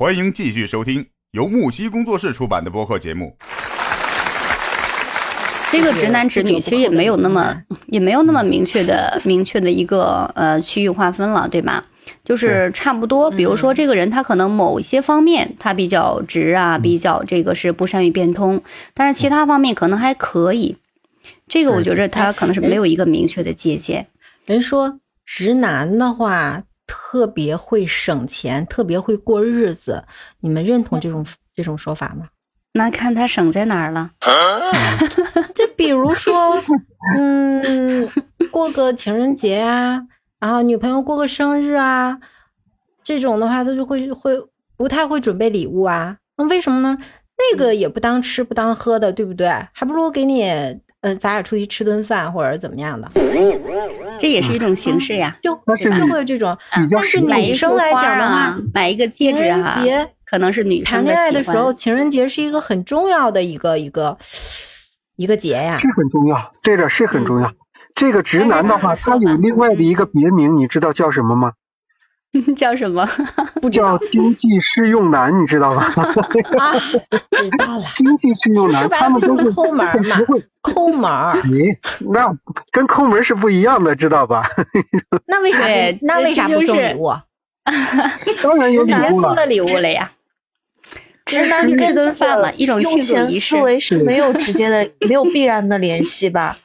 欢迎继续收听由木西工作室出版的播客节目。这个直男直女其实也没有那么也没有那么明确的明确的一个呃区域划分了，对吧？就是差不多。比如说这个人他可能某一些方面他比较直啊，比较这个是不善于变通，但是其他方面可能还可以。这个我觉着他可能是没有一个明确的界限。人说直男的话特别会省钱，特别会过日子，你们认同这种这种说法吗？那看他省在哪儿了。就比如说，嗯，过个情人节啊，然后女朋友过个生日啊，这种的话，他就会会不太会准备礼物啊。那为什么呢？那个也不当吃不当喝的，对不对？还不如给你，呃，咱俩出去吃顿饭或者怎么样的。这也是一种形式呀，就就会这种。但是女生来讲的话，买一个戒指啊。可能是女生谈恋爱的时候，情人节是一个很重要的一个一个一个节呀，是很重要，对的，是很重要。这个直男的话，他有另外的一个别名，你知道叫什么吗？叫什么？不叫经济适用男，你知道吗？啊，知道了。经济适用男，他们都是抠门嘛，抠门。你那跟抠门是不一样的，知道吧？那为啥？那为啥不送礼物？当然有礼物了，礼物了呀。直男跟这个用钱思维是没有直接的、没有必然的联系吧？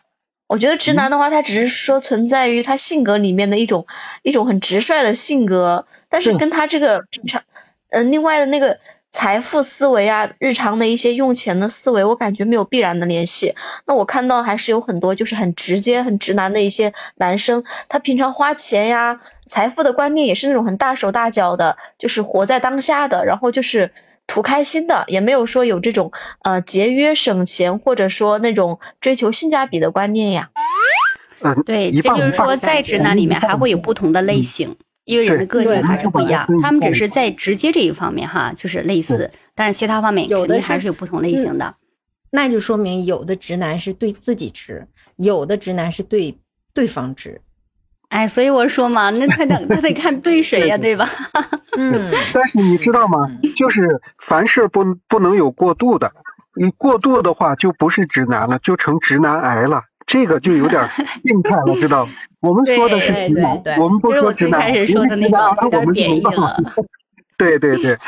我觉得直男的话，他只是说存在于他性格里面的一种一种很直率的性格，但是跟他这个平常，嗯，另外的那个财富思维啊，日常的一些用钱的思维，我感觉没有必然的联系。那我看到还是有很多就是很直接、很直男的一些男生，他平常花钱呀、财富的观念也是那种很大手大脚的，就是活在当下的，然后就是。图开心的，也没有说有这种呃节约省钱，或者说那种追求性价比的观念呀。嗯，对，这就是说在直男里面还会有不同的类型，因为人的个性还是不一样。他们只是在直接这一方面哈，就是类似，但是其他方面肯定还是有不同类型的。那就说明有的直男是对自己直，有的直男是对对方直。哎，所以我说嘛，那他得他得看 对谁呀，对吧？嗯。但是你知道吗？就是凡事不不能有过度的，你过度的话就不是直男了，就成直男癌了，这个就有点病态了，知道我们说的是直男，我们不说直男。开始说的那个有点贬义了。对对对。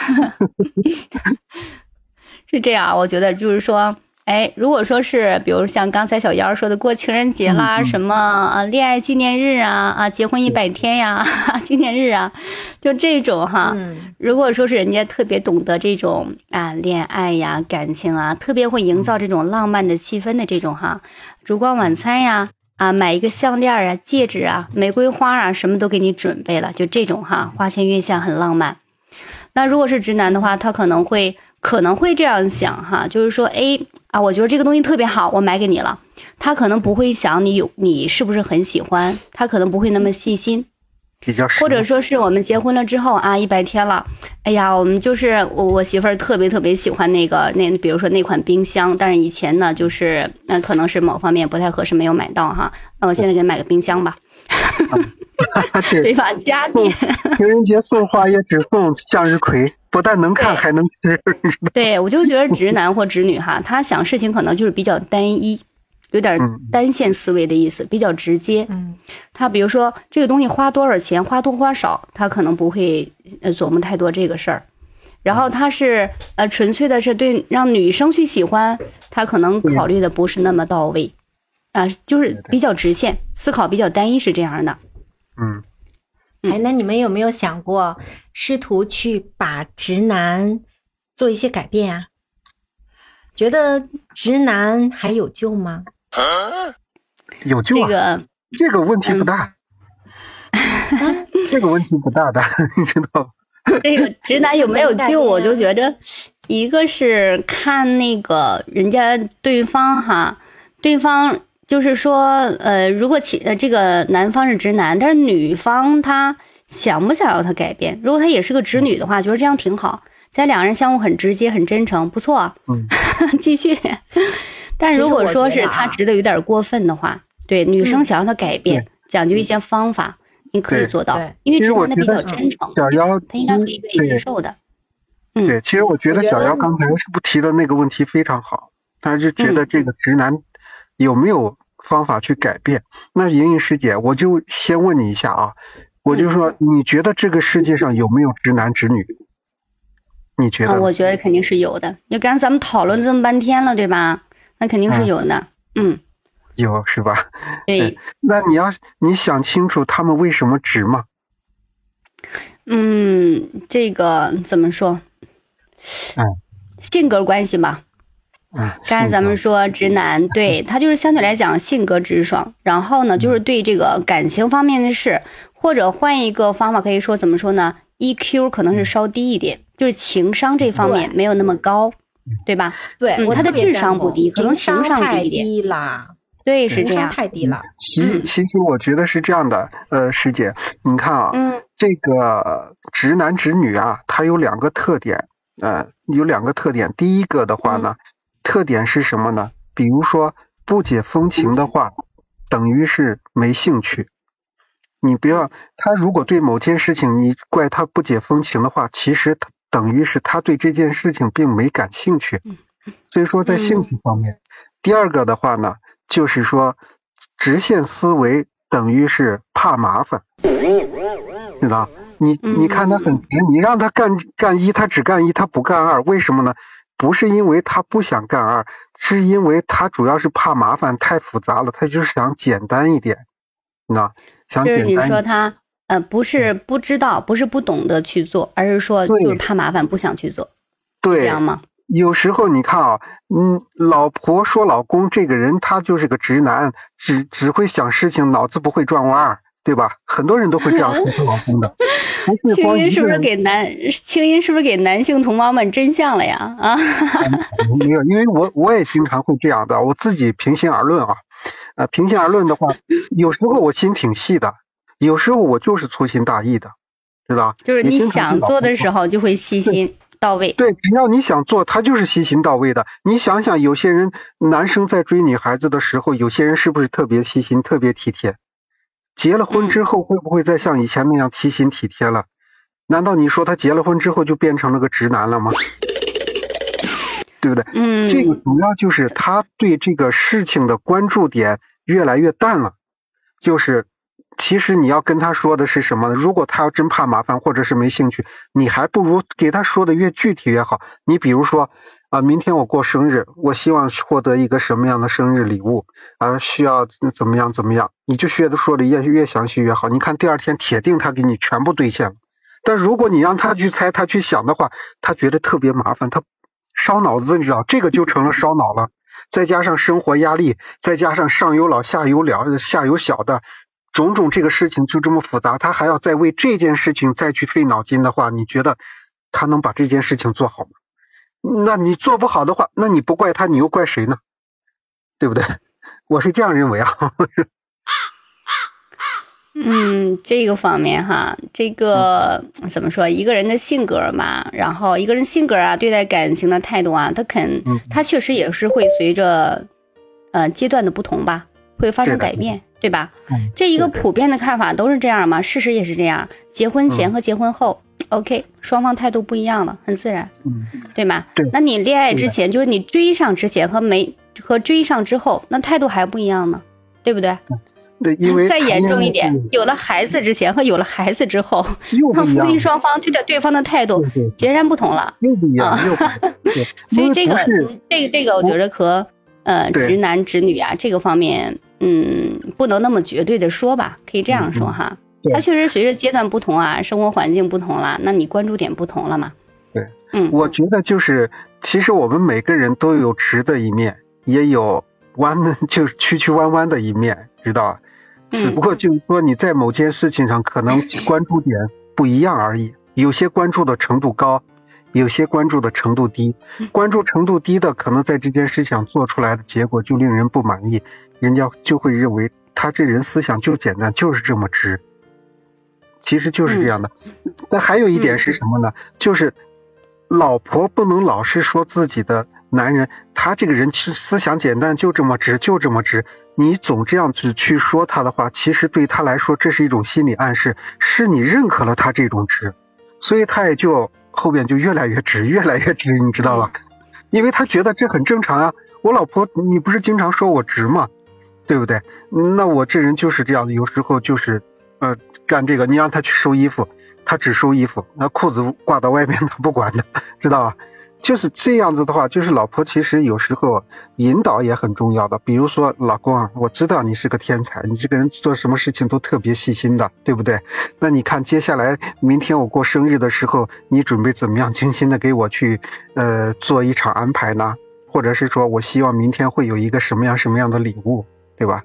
是这样，我觉得就是说。哎，如果说是，比如像刚才小妖说的过情人节啦，什么啊恋爱纪念日啊啊结婚一百天呀纪念日啊，就这种哈。如果说是人家特别懂得这种啊恋爱呀感情啊，特别会营造这种浪漫的气氛的这种哈，烛光晚餐呀啊买一个项链啊戒指啊玫瑰花啊什么都给你准备了，就这种哈花前月下很浪漫。那如果是直男的话，他可能会。可能会这样想哈，就是说，哎啊，我觉得这个东西特别好，我买给你了。他可能不会想你有你是不是很喜欢，他可能不会那么细心。比较或者说是我们结婚了之后啊，一百天了，哎呀，我们就是我我媳妇儿特别特别喜欢那个那，比如说那款冰箱，但是以前呢，就是那可能是某方面不太合适，没有买到哈。那我现在给你买个冰箱吧。对吧？家电。情人节送花也只送向日葵。不但能看还能吃，对我就觉得直男或直女哈，他想事情可能就是比较单一，有点单线思维的意思，比较直接。嗯，他比如说这个东西花多少钱，花多花少，他可能不会呃琢磨太多这个事儿。然后他是呃纯粹的是对让女生去喜欢，他可能考虑的不是那么到位啊，就是比较直线思考，比较单一是这样的。嗯。哎，那你们有没有想过试图去把直男做一些改变啊？觉得直男还有救吗？有救啊！这个这个问题不大，这个问题不大的，你知道这个直男有没有救？我就觉得，一个是看那个人家对方哈，对方。就是说，呃，如果其呃这个男方是直男，但是女方她想不想要他改变？如果他也是个直女的话，觉得这样挺好，咱两个人相互很直接、很真诚，不错。嗯，继续。但如果说是他直的有点过分的话，对女生想要他改变，讲究一些方法，你可以做到，因为直男他比较真诚，他应该可以愿意接受的。对，其实我觉得小姚刚才是不提的那个问题非常好，他就觉得这个直男有没有方法去改变？那莹莹师姐，我就先问你一下啊，我就说你觉得这个世界上有没有直男直女？你觉得？我觉得肯定是有的。就刚才咱们讨论这么半天了，对吧？那肯定是有的。嗯，有是吧？对。那你要你想清楚他们为什么直吗？嗯，这个怎么说？嗯，性格关系吧。嗯，刚才咱们说直男，对他就是相对来讲性格直爽，然后呢，就是对这个感情方面的事，或者换一个方法可以说怎么说呢？EQ 可能是稍低一点，就是情商这方面没有那么高，对吧？对，嗯他的智商不低，可能情商低一点。低啦，对，是这样。太低了。其其实我觉得是这样的，呃，师姐，你看啊，嗯这个直男直女啊，他有两个特点。呃，有两个特点。第一个的话呢，特点是什么呢？比如说不解风情的话，等于是没兴趣。你不要他如果对某件事情你怪他不解风情的话，其实他等于是他对这件事情并没感兴趣。所以说在兴趣方面，第二个的话呢，就是说直线思维等于是怕麻烦，知道？你你看他很直，你让他干干一，他只干一，他不干二，为什么呢？不是因为他不想干二，是因为他主要是怕麻烦太复杂了，他就是想简单一点，那想简单。就是你说他呃不是不知道，不是不懂得去做，而是说就是怕麻烦，不想去做，对，这样吗？有时候你看啊，嗯，老婆说老公这个人他就是个直男，只只会想事情，脑子不会转弯。对吧？很多人都会这样说他 老公的。青音是不是给男青音是不是给男性同胞们真相了呀？啊，没有，因为我我也经常会这样的。我自己平心而论啊，呃，平心而论的话，有时候我心挺细的，有时候我就是粗心大意的，对吧就是你想做的时候就会细心到位。对，只要你想做，他就是细心到位的。你想想，有些人男生在追女孩子的时候，有些人是不是特别细心、特别体贴？结了婚之后会不会再像以前那样提心体贴了？难道你说他结了婚之后就变成了个直男了吗？对不对？嗯，这个主要就是他对这个事情的关注点越来越淡了。就是其实你要跟他说的是什么呢？如果他要真怕麻烦或者是没兴趣，你还不如给他说的越具体越好。你比如说。啊，明天我过生日，我希望获得一个什么样的生日礼物？啊，需要怎么样怎么样？你就学的说的越越详细越好。你看第二天铁定他给你全部兑现了。但如果你让他去猜，他去想的话，他觉得特别麻烦，他烧脑子，你知道，这个就成了烧脑了。再加上生活压力，再加上上有老下有了下有小的种种，这个事情就这么复杂，他还要再为这件事情再去费脑筋的话，你觉得他能把这件事情做好吗？那你做不好的话，那你不怪他，你又怪谁呢？对不对？我是这样认为啊。嗯，这个方面哈，这个怎么说？一个人的性格嘛，然后一个人性格啊，对待感情的态度啊，他肯，他确实也是会随着呃阶段的不同吧，会发生改变，对吧？这一个普遍的看法都是这样嘛，事实也是这样。结婚前和结婚后。OK，双方态度不一样了，很自然，嗯，对吗？对。那你恋爱之前，就是你追上之前和没和追上之后，那态度还不一样呢，对不对？对，因为再严重一点，有了孩子之前和有了孩子之后，那夫妻双方对待对方的态度截然不同了，又不一样，又 所以这个这个这个，我觉得和呃直男直女啊这个方面，嗯，不能那么绝对的说吧，可以这样说哈。他确实随着阶段不同啊，生活环境不同了，那你关注点不同了嘛？对，嗯，我觉得就是，其实我们每个人都有直的一面，也有弯的，就是曲曲弯弯的一面，知道只不过就是说你在某件事情上可能关注点不一样而已，有些关注的程度高，有些关注的程度低。关注程度低的，可能在这件事情做出来的结果就令人不满意，人家就会认为他这人思想就简单，就是这么直。其实就是这样的，那还有一点是什么呢？就是老婆不能老是说自己的男人，他这个人其实思想简单，就这么直，就这么直。你总这样子去说他的话，其实对他来说这是一种心理暗示，是你认可了他这种直，所以他也就后边就越来越直，越来越直，你知道吧？因为他觉得这很正常啊。我老婆，你不是经常说我直吗？对不对？那我这人就是这样的，有时候就是呃干这个。你让他去收衣服，他只收衣服，那裤子挂到外面 他不管的，知道吧？就是这样子的话，就是老婆其实有时候引导也很重要的。比如说，老公，我知道你是个天才，你这个人做什么事情都特别细心的，对不对？那你看接下来明天我过生日的时候，你准备怎么样精心的给我去呃做一场安排呢？或者是说我希望明天会有一个什么样什么样的礼物，对吧？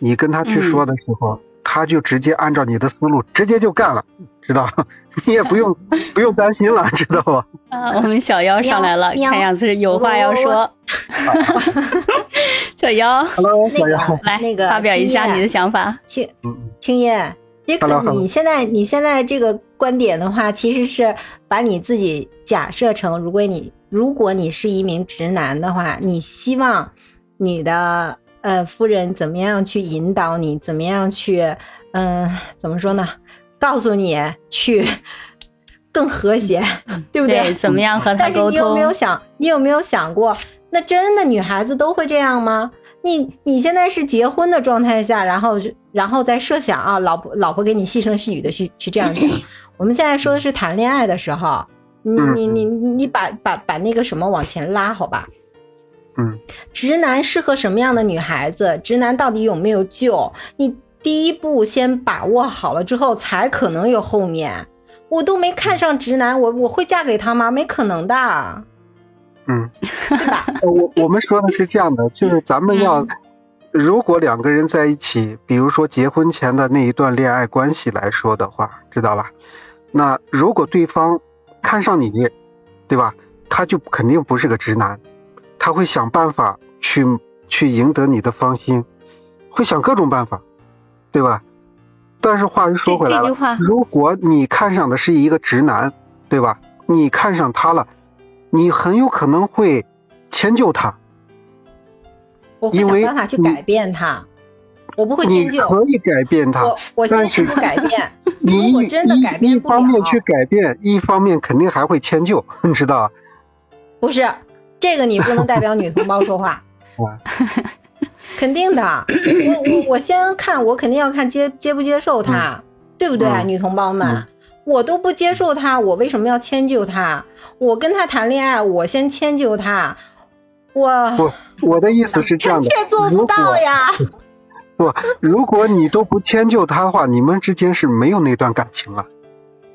你跟他去说的时候。他就直接按照你的思路，直接就干了，知道？你也不用 不用担心了，知道吧？啊，我们小妖上来了，看样子是有话要说。小妖，Hello，小妖，来，那个发表一下你的想法。青，青叶，这个你现在你现在这个观点的话，其实是把你自己假设成，如果你如果你是一名直男的话，你希望你的。呃，夫人怎么样去引导你？怎么样去，嗯，怎么说呢？告诉你去更和谐，对不对？怎么样和他沟通？但是你有没有想，你有没有想过，那真的女孩子都会这样吗？你你现在是结婚的状态下，然后然后再设想啊，老婆老婆给你细声细语的去去这样讲。我们现在说的是谈恋爱的时候，你你你你把把把那个什么往前拉，好吧？嗯，直男适合什么样的女孩子？直男到底有没有救？你第一步先把握好了之后，才可能有后面。我都没看上直男，我我会嫁给他吗？没可能的。嗯，我我们说的是这样的，就是咱们要，如果两个人在一起，比如说结婚前的那一段恋爱关系来说的话，知道吧？那如果对方看上你，对吧？他就肯定不是个直男。他会想办法去去赢得你的芳心，会想各种办法，对吧？但是话又说回来了，如果你看上的是一个直男，对吧？你看上他了，你很有可能会迁就他。我会想办法去改变他，我不会迁就。你可以改变他，我我先是不改变。你我真的改变不了。一方面去改变，一方面肯定还会迁就，你知道？不是。这个你不能代表女同胞说话，肯定的。我我我先看，我肯定要看接接不接受他，对不对？女同胞们，我都不接受他，我为什么要迁就他？我跟他谈恋爱，我先迁就他。我不，我的意思是这样的，做不到呀。不，如果你都不迁就他的话，你们之间是没有那段感情了，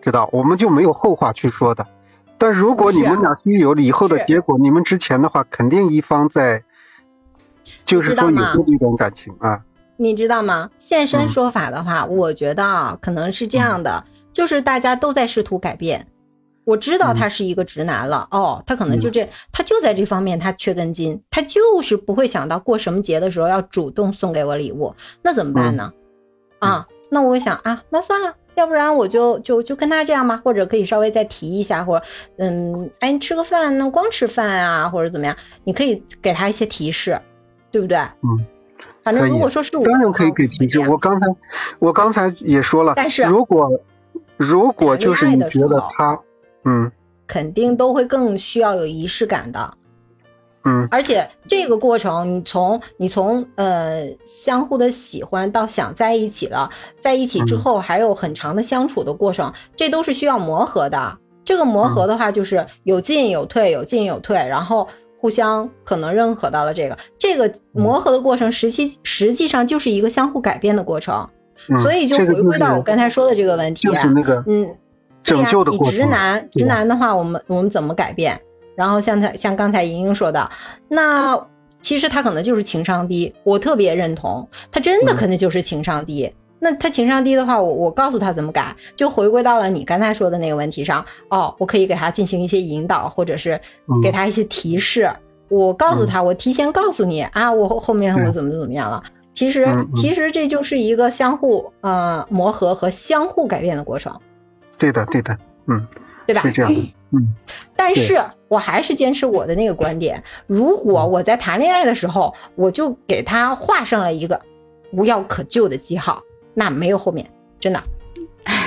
知道？我们就没有后话去说的。但如果你们俩是有了以后的结果，你们之前的话，肯定一方在，就是说有这一种感情啊。你知道吗？现身说法的话，我觉得啊，可能是这样的，就是大家都在试图改变。我知道他是一个直男了，哦，他可能就这，他就在这方面他缺根筋，他就是不会想到过什么节的时候要主动送给我礼物，那怎么办呢？啊，那我想啊，那算了。要不然我就就就跟他这样吧，或者可以稍微再提一下，或者嗯，哎，你吃个饭，那光吃饭啊，或者怎么样，你可以给他一些提示，对不对？嗯，反正如果说是我，当然可以给提示。我刚才我刚才也说了，但是如果如果就是你觉得他，嗯，肯定都会更需要有仪式感的。而且这个过程，你从你从呃相互的喜欢到想在一起了，在一起之后还有很长的相处的过程，这都是需要磨合的。这个磨合的话，就是有进有退，有进有退，然后互相可能认可到了这个，这个磨合的过程，实际实际上就是一个相互改变的过程。所以就回归到我刚才说的这个问题，嗯，拯救的过程。你直男直男的话，我们我们怎么改变？然后像他像刚才莹莹说的，那其实他可能就是情商低，我特别认同，他真的可能就是情商低。那他情商低的话，我我告诉他怎么改，就回归到了你刚才说的那个问题上。哦，我可以给他进行一些引导，或者是给他一些提示。我告诉他，我提前告诉你啊，我后面我怎么怎么样了。其实其实这就是一个相互呃磨合和相互改变的过程。对的对的，嗯，对吧？是这样的，嗯。但是我还是坚持我的那个观点，如果我在谈恋爱的时候，我就给他画上了一个无药可救的记号，那没有后面，真的，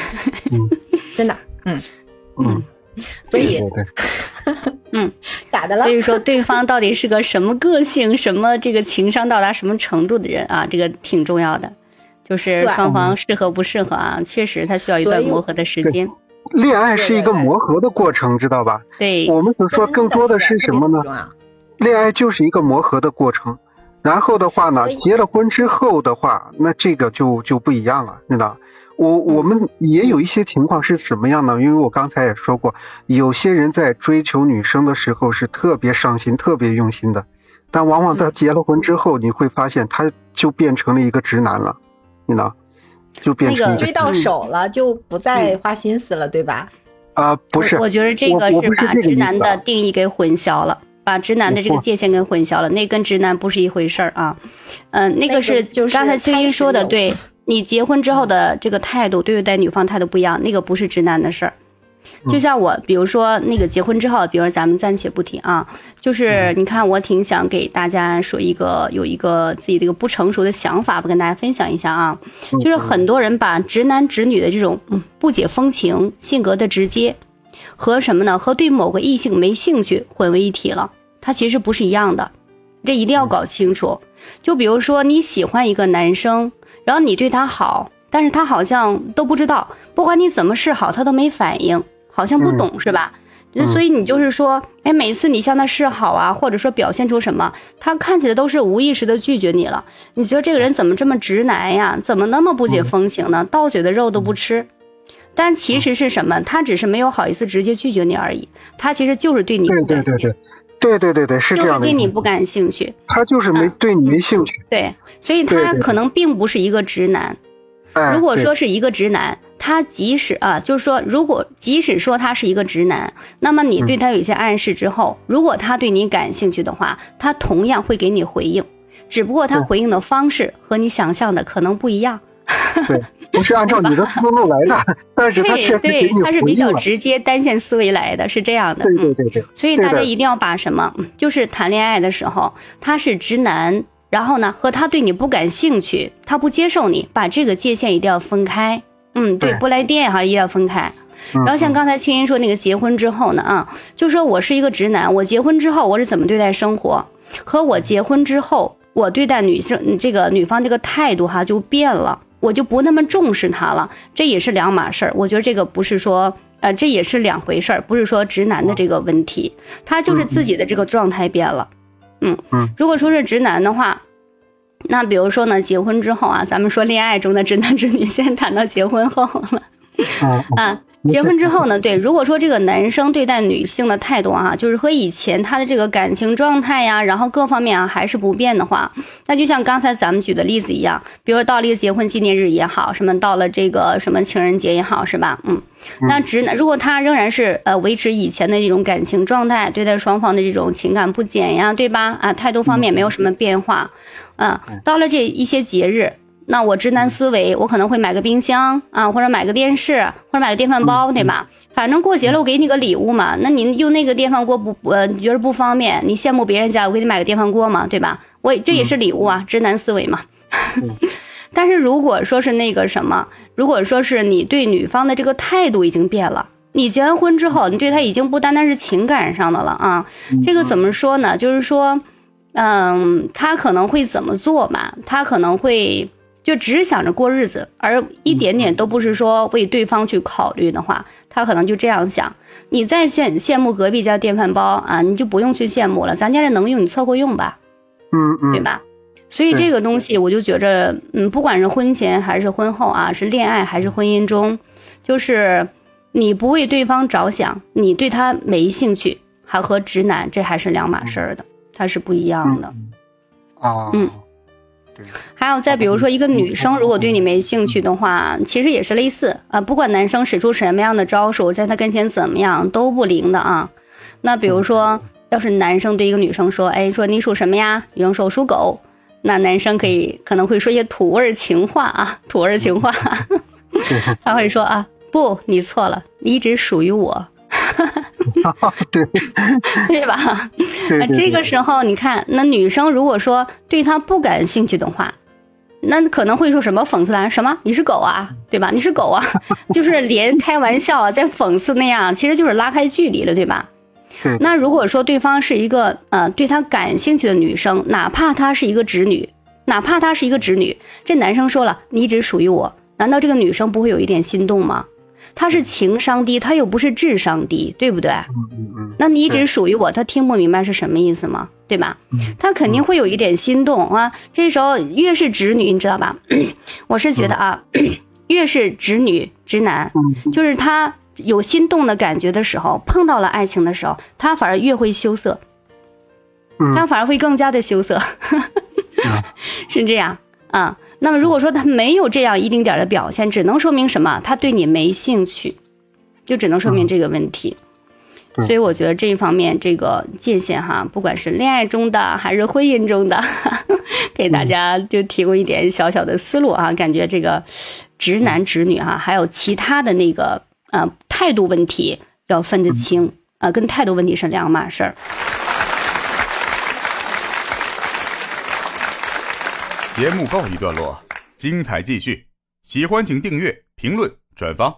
真的，嗯嗯，所以，嗯，咋的了？所以说，对方到底是个什么个性、什么这个情商到达什么程度的人啊？这个挺重要的，就是双方适合不适合啊？确实，他需要一段磨合的时间。恋爱是一个磨合的过程，知道吧？对，我们所说更多的是什么呢？恋爱就是一个磨合的过程。然后的话呢，结了婚之后的话，那这个就就不一样了，知道？我我们也有一些情况是什么样呢？因为我刚才也说过，有些人在追求女生的时候是特别上心、特别用心的，但往往他结了婚之后，你会发现他就变成了一个直男了，你知道？就变成追到手了，就不再花心思了，对吧？啊，不是，我觉得这个是把直男的定义给混淆了。把直男的这个界限给混淆了，那跟直男不是一回事儿啊。嗯，那个是刚才青音说的，对你结婚之后的这个态度，对待女方态度不一样，那个不是直男的事儿。就像我，比如说那个结婚之后，比如咱们暂且不提啊，就是你看，我挺想给大家说一个有一个自己的一个不成熟的想法，不跟大家分享一下啊。就是很多人把直男直女的这种不解风情、性格的直接。和什么呢？和对某个异性没兴趣混为一体了，它其实不是一样的，这一定要搞清楚。就比如说你喜欢一个男生，然后你对他好，但是他好像都不知道，不管你怎么示好，他都没反应，好像不懂是吧？所以你就是说，哎，每次你向他示好啊，或者说表现出什么，他看起来都是无意识的拒绝你了。你觉得这个人怎么这么直男呀？怎么那么不解风情呢？到嘴的肉都不吃。但其实是什么？他只是没有好意思直接拒绝你而已。他其实就是对你不感兴趣。对对对对，对对对对是这样的。就是对你不感兴趣。他就是没对你没兴趣。对，所以他可能并不是一个直男。如果说是一个直男，他即使啊，就是说，如果即使说他是一个直男，那么你对他有一些暗示之后，如果他对你感兴趣的话，他同样会给你回应，只不过他回应的方式和你想象的可能不一样。对。不是按照 你的思路来的，但是他确实对，他是比较直接单线思维来的，是这样的。对对对对。所以大家一定要把什么，就是谈恋爱的时候，他是直男，然后呢，和他对你不感兴趣，他不接受你，把这个界限一定要分开。嗯，对，不来电哈，一定要分开。然后像刚才青音说那个结婚之后呢，啊，就说我是一个直男，我结婚之后我是怎么对待生活，和我结婚之后我对待女生这个女方这个态度哈就变了。我就不那么重视她了，这也是两码事儿。我觉得这个不是说，呃，这也是两回事儿，不是说直男的这个问题，他就是自己的这个状态变了。嗯嗯，如果说是直男的话，那比如说呢，结婚之后啊，咱们说恋爱中的直男直女，先谈到结婚后了。啊。结婚之后呢？对，如果说这个男生对待女性的态度啊，就是和以前他的这个感情状态呀，然后各方面啊还是不变的话，那就像刚才咱们举的例子一样，比如说到了一个结婚纪念日也好，什么到了这个什么情人节也好，是吧？嗯，那直男如果他仍然是呃维持以前的这种感情状态，对待双方的这种情感不减呀，对吧？啊，态度方面没有什么变化，嗯，到了这一些节日。那我直男思维，我可能会买个冰箱啊，或者买个电视，或者买个电饭煲，对吧？反正过节了，我给你个礼物嘛。那你用那个电饭锅不呃，你觉得不方便？你羡慕别人家，我给你买个电饭锅嘛，对吧？我这也是礼物啊，直男思维嘛。但是如果说是那个什么，如果说是你对女方的这个态度已经变了，你结完婚之后，你对他已经不单单是情感上的了啊。这个怎么说呢？就是说，嗯，他可能会怎么做嘛？他可能会。就只想着过日子，而一点点都不是说为对方去考虑的话，他可能就这样想。你再羡羡慕隔壁家电饭煲啊，你就不用去羡慕了，咱家这能用，你凑合用吧，嗯嗯，对吧？所以这个东西，我就觉着，嗯，不管是婚前还是婚后啊，是恋爱还是婚姻中，就是你不为对方着想，你对他没兴趣，还和直男这还是两码事儿的，它是不一样的。啊，嗯。还有再比如说，一个女生如果对你没兴趣的话，其实也是类似啊。不管男生使出什么样的招数，在他跟前怎么样都不灵的啊。那比如说，要是男生对一个女生说：“哎，说你属什么呀？”女生说：“我属狗。”那男生可以可能会说一些土味情话啊，土味情话，他会说：“啊，不，你错了，你一直属于我。” 对对吧？那这个时候，你看，那女生如果说对他不感兴趣的话，那可能会说什么讽刺他什么你是狗啊，对吧？你是狗啊，就是连开玩笑啊，在讽刺那样，其实就是拉开距离了，对吧？那如果说对方是一个呃对他感兴趣的女生，哪怕她是一个直女，哪怕她是一个直女，这男生说了你只属于我，难道这个女生不会有一点心动吗？他是情商低，他又不是智商低，对不对？那你只属于我，他听不明白是什么意思吗？对吧？他肯定会有一点心动啊。这时候越是直女，你知道吧？我是觉得啊，越是直女直男，就是他有心动的感觉的时候，碰到了爱情的时候，他反而越会羞涩，他反而会更加的羞涩，是这样啊。那么如果说他没有这样一丁点的表现，只能说明什么？他对你没兴趣，就只能说明这个问题。所以我觉得这一方面这个界限哈，不管是恋爱中的还是婚姻中的，给大家就提供一点小小的思路啊。感觉这个直男直女哈，还有其他的那个呃态度问题要分得清啊，跟态度问题是两码事儿。节目告一段落，精彩继续。喜欢请订阅、评论、转发。